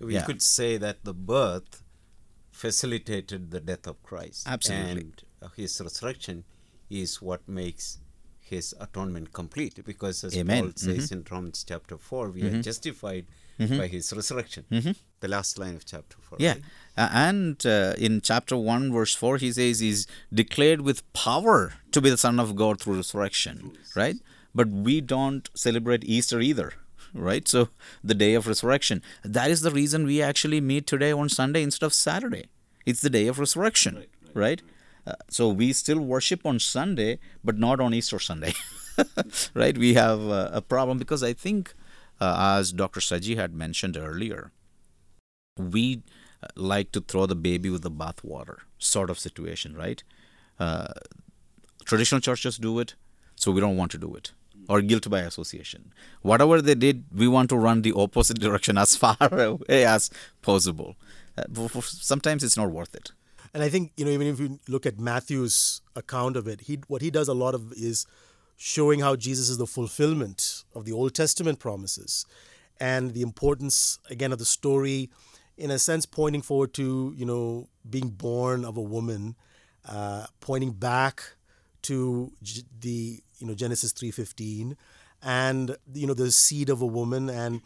We Yeah. could say that the birth facilitated the death of Christ. Absolutely. And uh, his resurrection is what makes his atonement complete. Because as Amen. Paul says in Romans chapter 4, we are justified by his resurrection. The last line of chapter 4. Yeah. right? A- And uh, in chapter 1, verse 4, he says he's declared with power to be the Son of God through resurrection, right? But we don't celebrate Easter either, right? So the day of resurrection. That is the reason we actually meet today on Sunday instead of Saturday. It's the day of resurrection, right? Uh, so we still worship on Sunday, but not on Easter Sunday, right? We have uh, a problem because I think, uh, as Dr. Saji had mentioned earlier, we uh, like to throw the baby with the bathwater sort of situation, right? Uh, traditional churches do it, so we don't want to do it. Or guilt by association. Whatever they did, we want to run the opposite direction as far away as possible. Uh, sometimes it's not worth it. And I think you know even if you look at Matthew's account of it, he what he does a lot of is showing how Jesus is the fulfillment of the Old Testament promises, and the importance again of the story, in a sense pointing forward to you know being born of a woman, uh, pointing back to G- the you know Genesis three fifteen, and you know the seed of a woman, and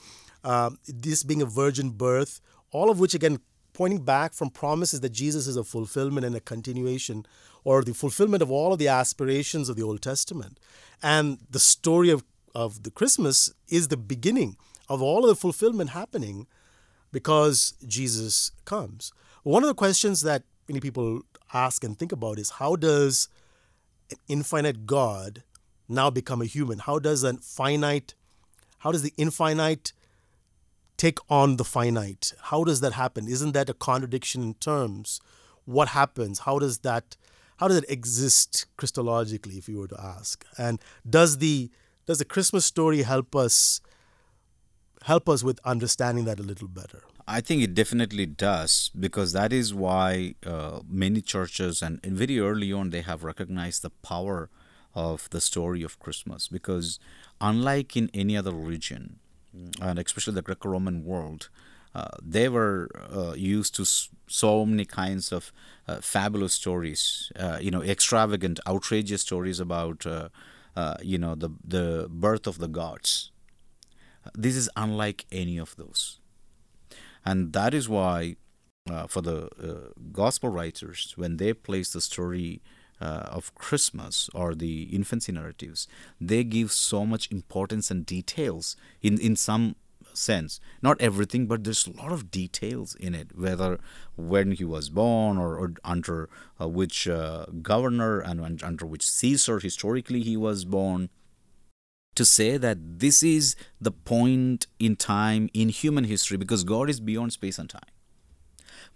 uh, this being a virgin birth, all of which again pointing back from promises that Jesus is a fulfillment and a continuation or the fulfillment of all of the aspirations of the Old Testament. And the story of, of the Christmas is the beginning of all of the fulfillment happening because Jesus comes. One of the questions that many people ask and think about is how does an infinite God now become a human? How does an finite, how does the infinite take on the finite? How does that happen? Isn't that a contradiction in terms? What happens? How does that how does it exist Christologically, if you were to ask? And does the does the Christmas story help us help us with understanding that a little better? I think it definitely does because that is why uh, many churches and, very early on they have recognized the power of the story of Christmas because unlike in any other religion, and especially the Greco-Roman world, uh, they were uh, used to so many kinds of uh, fabulous stories, uh, you know, extravagant, outrageous stories about, uh, you know, the the birth of the gods. This is unlike any of those, and that is why, for the gospel writers, when they place the story uh, of Christmas or the infancy narratives, they give so much importance and details in, in some sense. Not everything, but there's a lot of details in it, whether when he was born or, or under uh, which uh, governor and under which Caesar historically he was born. To say that this is the point in time in human history because God is beyond space and time.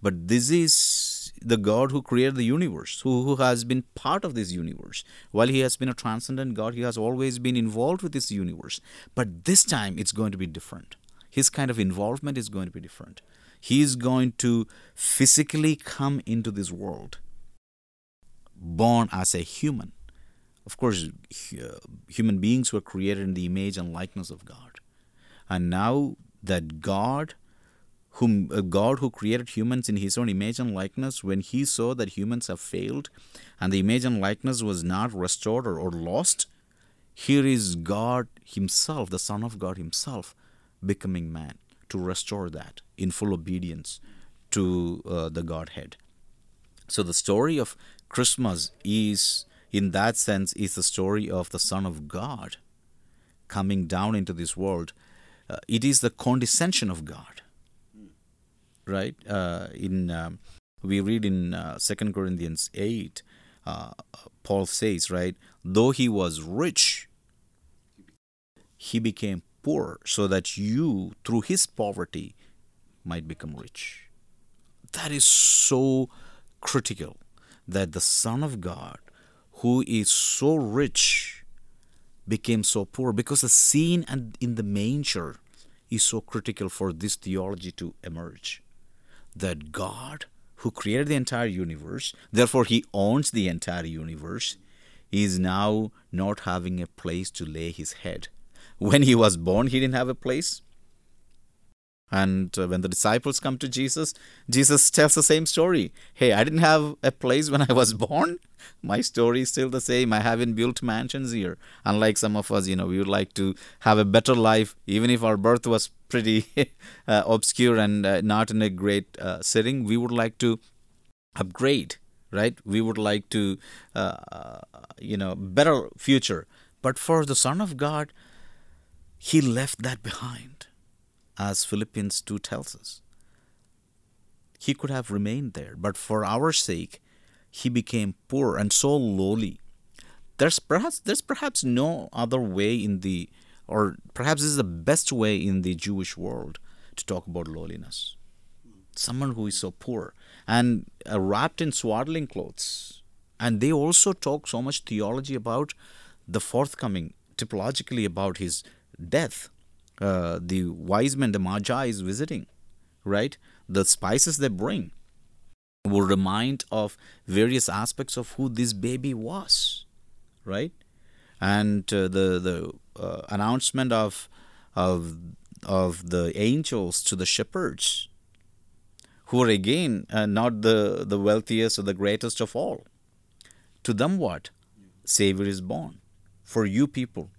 But this is the God who created the universe, who, who has been part of this universe. While he has been a transcendent God, he has always been involved with this universe. But this time it's going to be different. His kind of involvement is going to be different. He is going to physically come into this world, born as a human. Of course, human beings were created in the image and likeness of God. And now that God whom a God who created humans in his own image and likeness, when he saw that humans have failed and the image and likeness was not restored or, or lost, here is God himself, the Son of God himself, becoming man to restore that in full obedience to uh, the Godhead. So the story of Christmas is, in that sense, is the story of the Son of God coming down into this world. Uh, it is the condescension of God right? Uh, in um, we read in uh, Second Corinthians eight, uh, Paul says, right, though he was rich, he became poor, so that you, through his poverty, might become rich. That is so critical that the Son of God, who is so rich, became so poor because the scene and in the manger is so critical for this theology to emerge that God, who created the entire universe, therefore he owns the entire universe, is now not having a place to lay his head. When he was born, he didn't have a place. And uh, when the disciples come to Jesus, Jesus tells the same story. Hey, I didn't have a place when I was born. My story is still the same. I haven't built mansions here. Unlike some of us, you know, we would like to have a better life, even if our birth was pretty uh, obscure and uh, not in a great uh, setting. We would like to upgrade, right? We would like to, uh, you know, better future. But for the Son of God, He left that behind as Philippians 2 tells us. He could have remained there, but for our sake, he became poor and so lowly. There's perhaps there's perhaps no other way in the or perhaps this is the best way in the Jewish world to talk about lowliness. Someone who is so poor and uh, wrapped in swaddling clothes. And they also talk so much theology about the forthcoming, typologically about his death uh, the wise men, the magi, is visiting, right? The spices they bring will remind of various aspects of who this baby was, right? And uh, the the uh, announcement of of of the angels to the shepherds, who are again uh, not the the wealthiest or the greatest of all. To them, what Savior is born for you people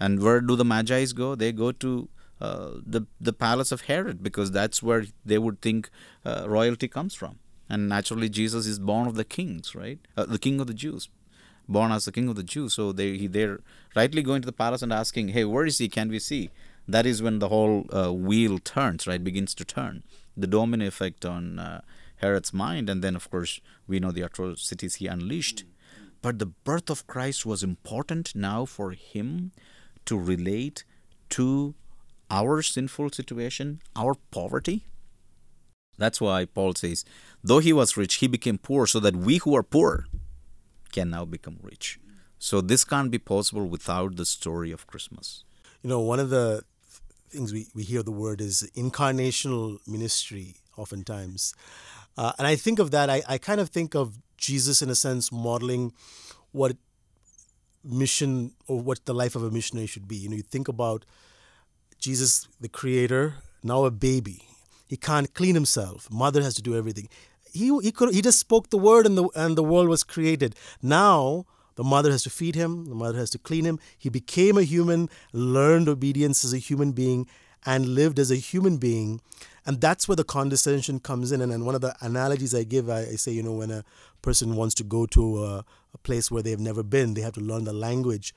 and where do the Magi's go? They go to uh, the the palace of Herod because that's where they would think uh, royalty comes from. And naturally, Jesus is born of the kings, right? Uh, the king of the Jews, born as the king of the Jews. So they he, they're rightly going to the palace and asking, "Hey, where is he? Can we see?" That is when the whole uh, wheel turns, right? Begins to turn. The domino effect on uh, Herod's mind, and then of course we know the atrocities he unleashed. But the birth of Christ was important now for him to relate to our sinful situation, our poverty. That's why Paul says, though he was rich, he became poor so that we who are poor can now become rich. So this can't be possible without the story of Christmas. You know, one of the things we, we hear the word is incarnational ministry oftentimes. Uh, and I think of that, I, I kind of think of Jesus in a sense modeling what mission or what the life of a missionary should be. You know, you think about Jesus, the creator, now a baby. He can't clean himself. Mother has to do everything. He, he could he just spoke the word and the and the world was created. Now the mother has to feed him, the mother has to clean him. He became a human, learned obedience as a human being, and lived as a human being. And that's where the condescension comes in. And, and one of the analogies I give, I, I say, you know, when a person wants to go to a, a place where they've never been, they have to learn the language.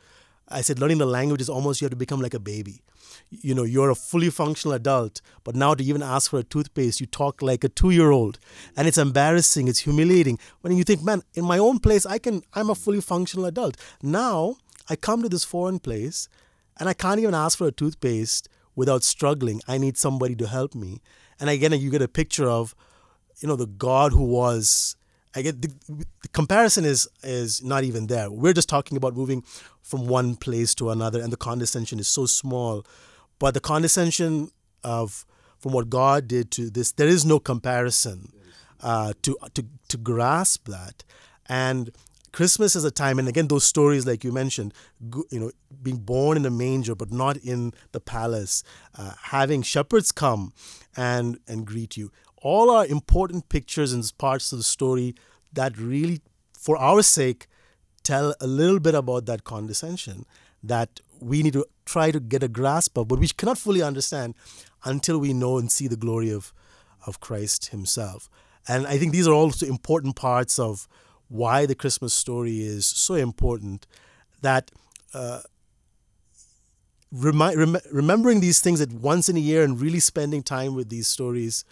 I said, learning the language is almost you have to become like a baby. You know, you're a fully functional adult, but now to even ask for a toothpaste, you talk like a two year old. And it's embarrassing, it's humiliating. When you think, man, in my own place, I can, I'm a fully functional adult. Now I come to this foreign place and I can't even ask for a toothpaste without struggling. I need somebody to help me. And again, you get a picture of, you know, the God who was. I get the, the comparison is is not even there. We're just talking about moving from one place to another, and the condescension is so small. But the condescension of from what God did to this, there is no comparison uh, to to to grasp that. And Christmas is a time, and again, those stories like you mentioned, you know, being born in a manger but not in the palace, uh, having shepherds come and and greet you, all are important pictures and parts of the story that really, for our sake, tell a little bit about that condescension that we need to try to get a grasp of, but we cannot fully understand until we know and see the glory of of Christ Himself. And I think these are also important parts of why the Christmas story is so important that uh, remi- rem- remembering these things at once in a year and really spending time with these stories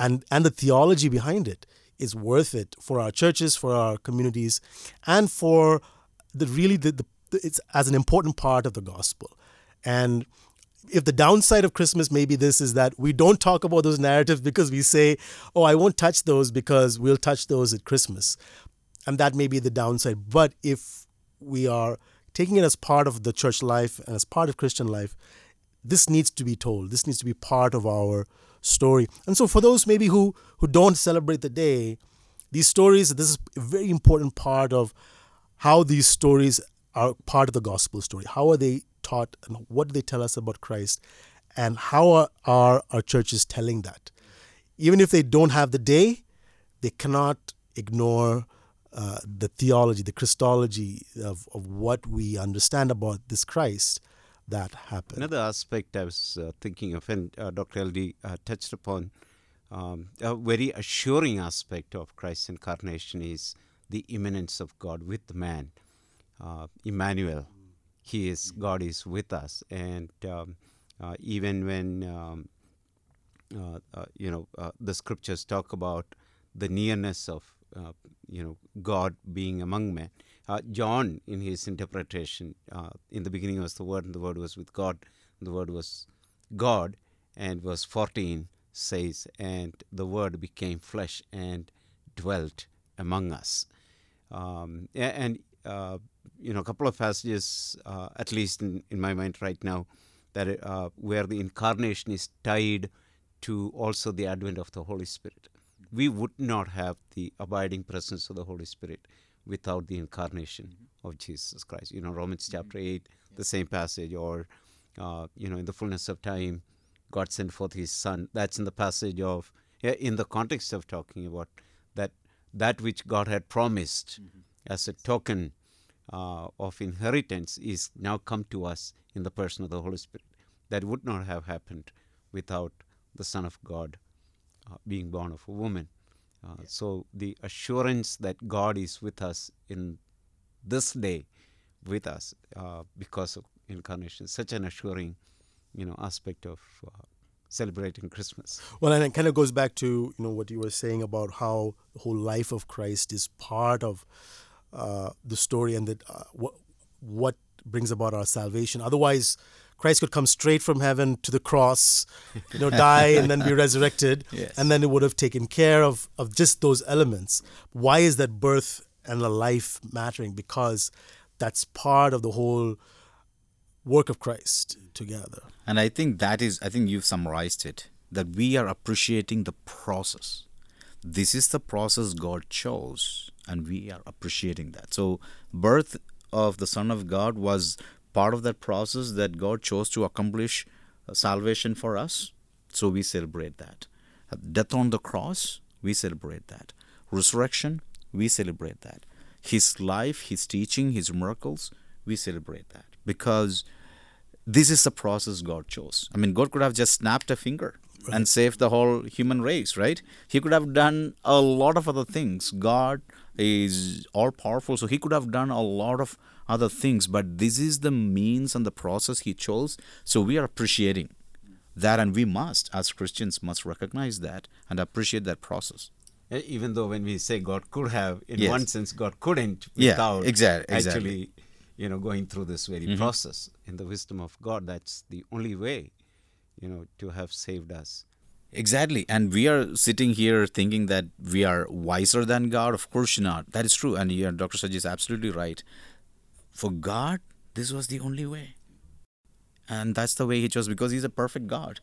and, and the theology behind it is worth it for our churches, for our communities, and for the really the, the it's as an important part of the gospel. And if the downside of Christmas maybe this is that we don't talk about those narratives because we say, oh, I won't touch those because we'll touch those at Christmas and that may be the downside. But if we are taking it as part of the church life and as part of Christian life, this needs to be told. This needs to be part of our story. And so, for those maybe who who don't celebrate the day, these stories. This is a very important part of how these stories are part of the gospel story. How are they taught, and what do they tell us about Christ, and how are, are our churches telling that? Even if they don't have the day, they cannot ignore uh, the theology, the Christology of, of what we understand about this Christ that happened. Another aspect I was uh, thinking of, and uh, Dr. Eldy uh, touched upon, um, a very assuring aspect of Christ's incarnation is the immanence of God with man. Uh, Emmanuel, He is, God is with us. And um, even when, um, you know, the scriptures talk about the nearness of uh, you know God being among men. Uh, John, in his interpretation, uh, in the beginning was the Word, and the Word was with God, the Word was God, and verse 14 says, and the Word became flesh and dwelt among us. Um, and uh, you know, a couple of passages, uh, at least in, in my mind right now, that uh, where the incarnation is tied to also the advent of the Holy Spirit we would not have the abiding presence of the Holy Spirit without the incarnation mm-hmm. of Jesus Christ. You know, Romans mm-hmm. chapter 8, the same passage, or, uh, you know, in the fullness of time, God sent forth his Son. That's in the passage of, in the context of talking about that that which God had promised mm-hmm. as a token uh, of inheritance is now come to us in the person of the Holy Spirit. that would not have happened without the Son of God uh, being born of a woman. Uh, So the assurance that God is with us in this day, with us uh, because of incarnation, is such an assuring, you know, aspect of uh, celebrating Christmas. Well, and it kind of goes back to you know what you were saying about how the whole life of Christ is part of uh, the story, and that uh, what what brings about our salvation. Otherwise, Christ could come straight from heaven to the cross, you know, die and then be resurrected, Yes. and then it would have taken care of of just those elements. Why is that birth and the life mattering? Because that's part of the whole work of Christ together. And I think that is, I think you've summarized it, that we are appreciating the process. This is the process God chose, and we are appreciating that. So, birth of the Son of God was part of that process that God chose to accomplish uh, salvation for us. So, we celebrate that. Uh, Death on the cross, we celebrate that. Resurrection, we celebrate that. His life, His teaching, His miracles, we celebrate that. Because this is the process God chose. I mean, God could have just snapped a finger and saved the whole human race, right? He could have done a lot of other things. God is all powerful, so He could have done a lot of other things, but this is the means and the process He chose. So we are appreciating that, and we must, as Christians, must recognize that and appreciate that process. Even though when we say God could have, in Yes. one sense, God couldn't without exact- exactly. actually, you know, going through this very mm-hmm. process. In the wisdom of God, that's the only way, you know, to have saved us. Exactly. And we are sitting here thinking that we are wiser than God. Of course not. That is true. And yeah, Dr. Saji is absolutely right. For God, this was the only way. And that's the way He chose because He's a perfect God.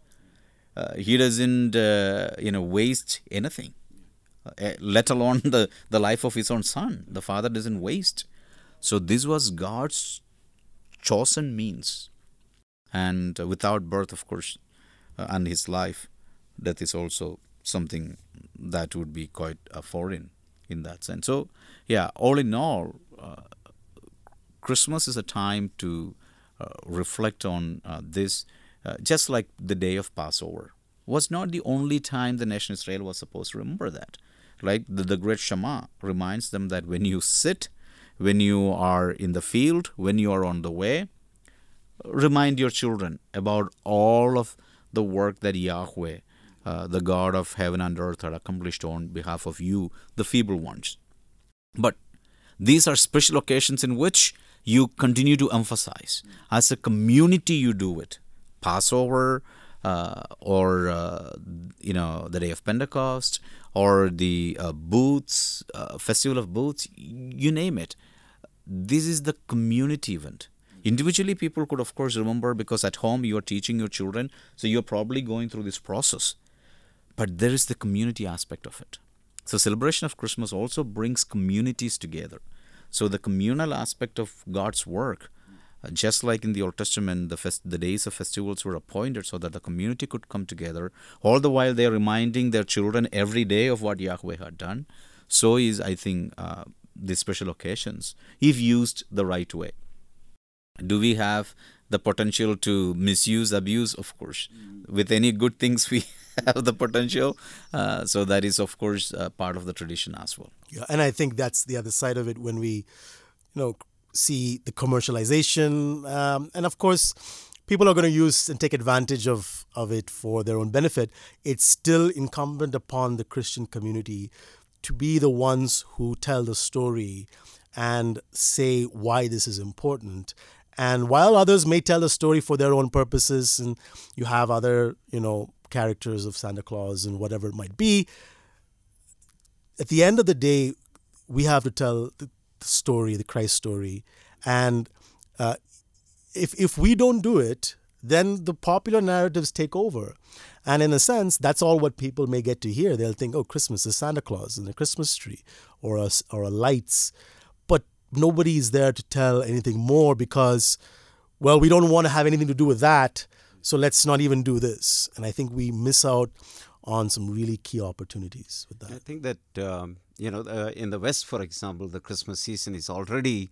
Uh, he doesn't, uh, you know, waste anything, uh, let alone the, the life of His own Son. The Father doesn't waste. So this was God's chosen means. And without birth, of course, uh, and His life, death is also something that would be quite foreign in that sense. So, yeah, all in all, uh, Christmas is a time to uh, reflect on uh, this, uh, just like the day of Passover was not the only time the nation Israel was supposed to remember that. Right? The, the great Shema reminds them that when you sit, when you are in the field, when you are on the way, remind your children about all of the work that Yahweh, uh, the God of heaven and earth, had accomplished on behalf of you, the feeble ones. But these are special occasions in which you continue to emphasize. As a community, you do it. Passover, uh, or uh, you know the day of Pentecost, or the uh, booths, uh, festival of booths, you name it. This is the community event. Individually, people could, of course, remember because at home you are teaching your children, so you're probably going through this process. But there is the community aspect of it. So, celebration of Christmas also brings communities together. So, the communal aspect of God's work, uh, just like in the Old Testament, the, fest- the days of festivals were appointed so that the community could come together, all the while they're reminding their children every day of what Yahweh had done. So is, I think, uh, these special occasions, if used the right way. Do we have the potential to misuse, abuse? Of course. With any good things, we have the potential. Uh, so that is, of course, uh, part of the tradition as well. Yeah, and I think that's the other side of it when we, you know, see the commercialization, um, and of course, people are going to use and take advantage of of it for their own benefit. It's still incumbent upon the Christian community to be the ones who tell the story and say why this is important. And while others may tell a story for their own purposes, and you have other, you know, characters of Santa Claus and whatever it might be, at the end of the day, we have to tell the, story, the Christ story, and uh, if if we don't do it, then the popular narratives take over, and in a sense, that's all what people may get to hear. They'll think, "Oh, Christmas is Santa Claus and a Christmas tree, or a or a lights," nobody is there to tell anything more because, well, we don't want to have anything to do with that, so let's not even do this. And I think we miss out on some really key opportunities with that. I think that um, you know uh, in the West, for example, the Christmas season is already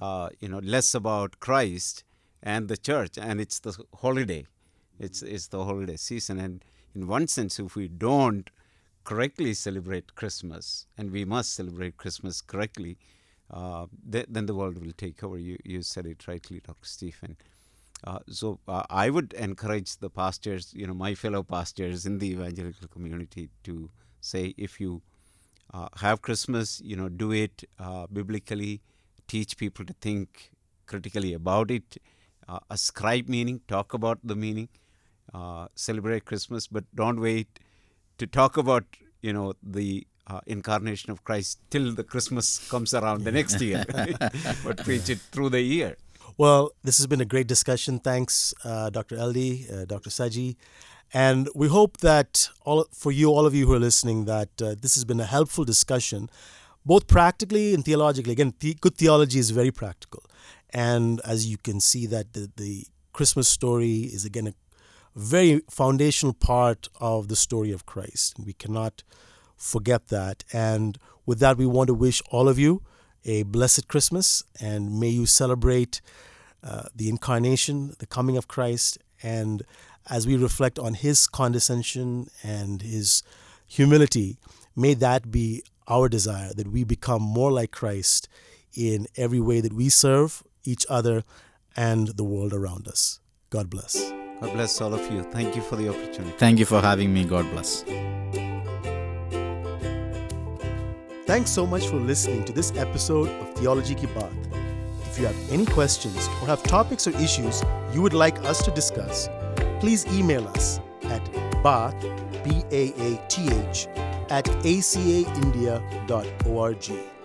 uh, you know less about Christ and the church, and it's the holiday It's it's the holiday season, and in one sense, if we don't correctly celebrate Christmas, and we must celebrate Christmas correctly, uh, th- then the world will take over. You you said it rightly, Dr. Stephen. Uh, so uh, I would encourage the pastors, you know, my fellow pastors in the evangelical community to say, if you uh, have Christmas, you know, do it uh, biblically, teach people to think critically about it, uh, ascribe meaning, talk about the meaning, celebrate Christmas, but don't wait to talk about, you know, the incarnation of Christ till the Christmas comes around the next year, but preach it through the year. Well, this has been a great discussion. Thanks, uh, Dr. Eldy, uh, Dr. Saji. And we hope that all for you, all of you who are listening, that uh, this has been a helpful discussion, both practically and theologically. Again, the, good theology is very practical, and as you can see, that the, the Christmas story is again a very foundational part of the story of Christ. We cannot forget that. And with that, we want to wish all of you a blessed Christmas, and may you celebrate uh, the incarnation, the coming of Christ, and as we reflect on his condescension and his humility, may that be our desire that we become more like Christ in every way that we serve each other and the world around us. God bless. God bless all of you. Thank you for the opportunity. Thank you for having me. God bless. Thanks so much for listening to this episode of Theology Ki Baat. If you have any questions or have topics or issues you would like us to discuss, please email us at baath, B-A-A-T-H, at acaindia.org.